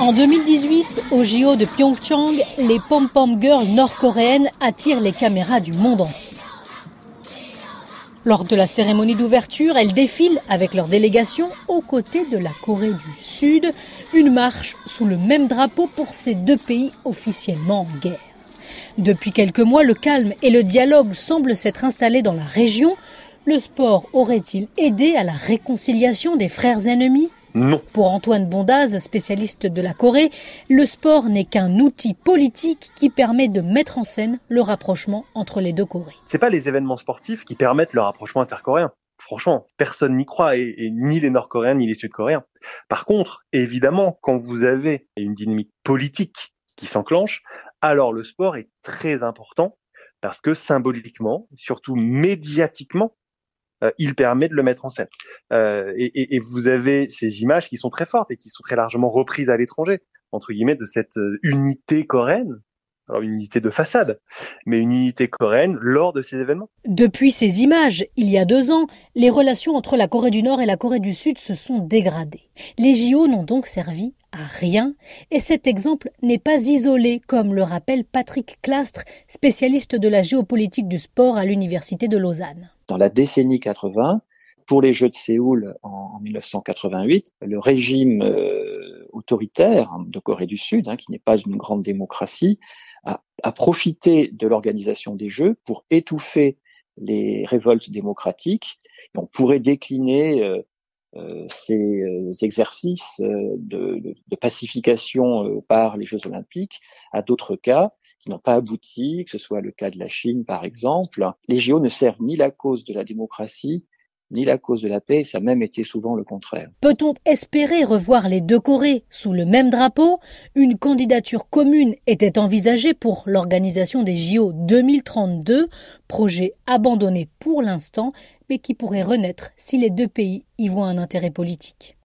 En 2018, au JO de Pyeongchang, les pom-pom girls nord-coréennes attirent les caméras du monde entier. Lors de la cérémonie d'ouverture, elles défilent avec leur délégation aux côtés de la Corée du Sud, une marche sous le même drapeau pour ces deux pays officiellement en guerre. Depuis quelques mois, le calme et le dialogue semblent s'être installés dans la région. Le sport aurait-il aidé à la réconciliation des frères ennemis? Non. Pour Antoine Bondaz, spécialiste de la Corée, le sport n'est qu'un outil politique qui permet de mettre en scène le rapprochement entre les deux Corées. C'est pas les événements sportifs qui permettent le rapprochement intercoréen. Franchement, personne n'y croit, et, ni les Nord-Coréens ni les Sud-Coréens. Par contre, évidemment, quand vous avez une dynamique politique qui s'enclenche, alors le sport est très important parce que symboliquement, surtout médiatiquement, euh, il permet de le mettre en scène. Euh, et, et, vous avez ces images qui sont très fortes et qui sont très largement reprises à l'étranger, entre guillemets, de cette euh, unité coréenne. Alors une unité de façade, mais une unité coréenne lors de ces événements. Depuis ces images, il y a deux ans, les relations entre la Corée du Nord et la Corée du Sud se sont dégradées. Les JO n'ont donc servi à rien, et cet exemple n'est pas isolé, comme le rappelle Patrick Clastre, spécialiste de la géopolitique du sport à l'Université de Lausanne dans la décennie 80, pour les Jeux de Séoul en, 1988, le régime euh, autoritaire de Corée du Sud, hein, qui n'est pas une grande démocratie, a, profité de l'organisation des Jeux pour étouffer les révoltes démocratiques. On pourrait décliner euh ces euh, exercices de, de, pacification par les Jeux olympiques à d'autres cas qui n'ont pas abouti, que ce soit le cas de la Chine par exemple. Les JO ne servent ni la cause de la démocratie, ni la cause de la paix, ça même été souvent le contraire. Peut-on espérer revoir les deux Corées sous le même drapeau? Une candidature commune était envisagée pour l'organisation des JO 2032, projet abandonné pour l'instant, mais qui pourrait renaître si les deux pays y voient un intérêt politique.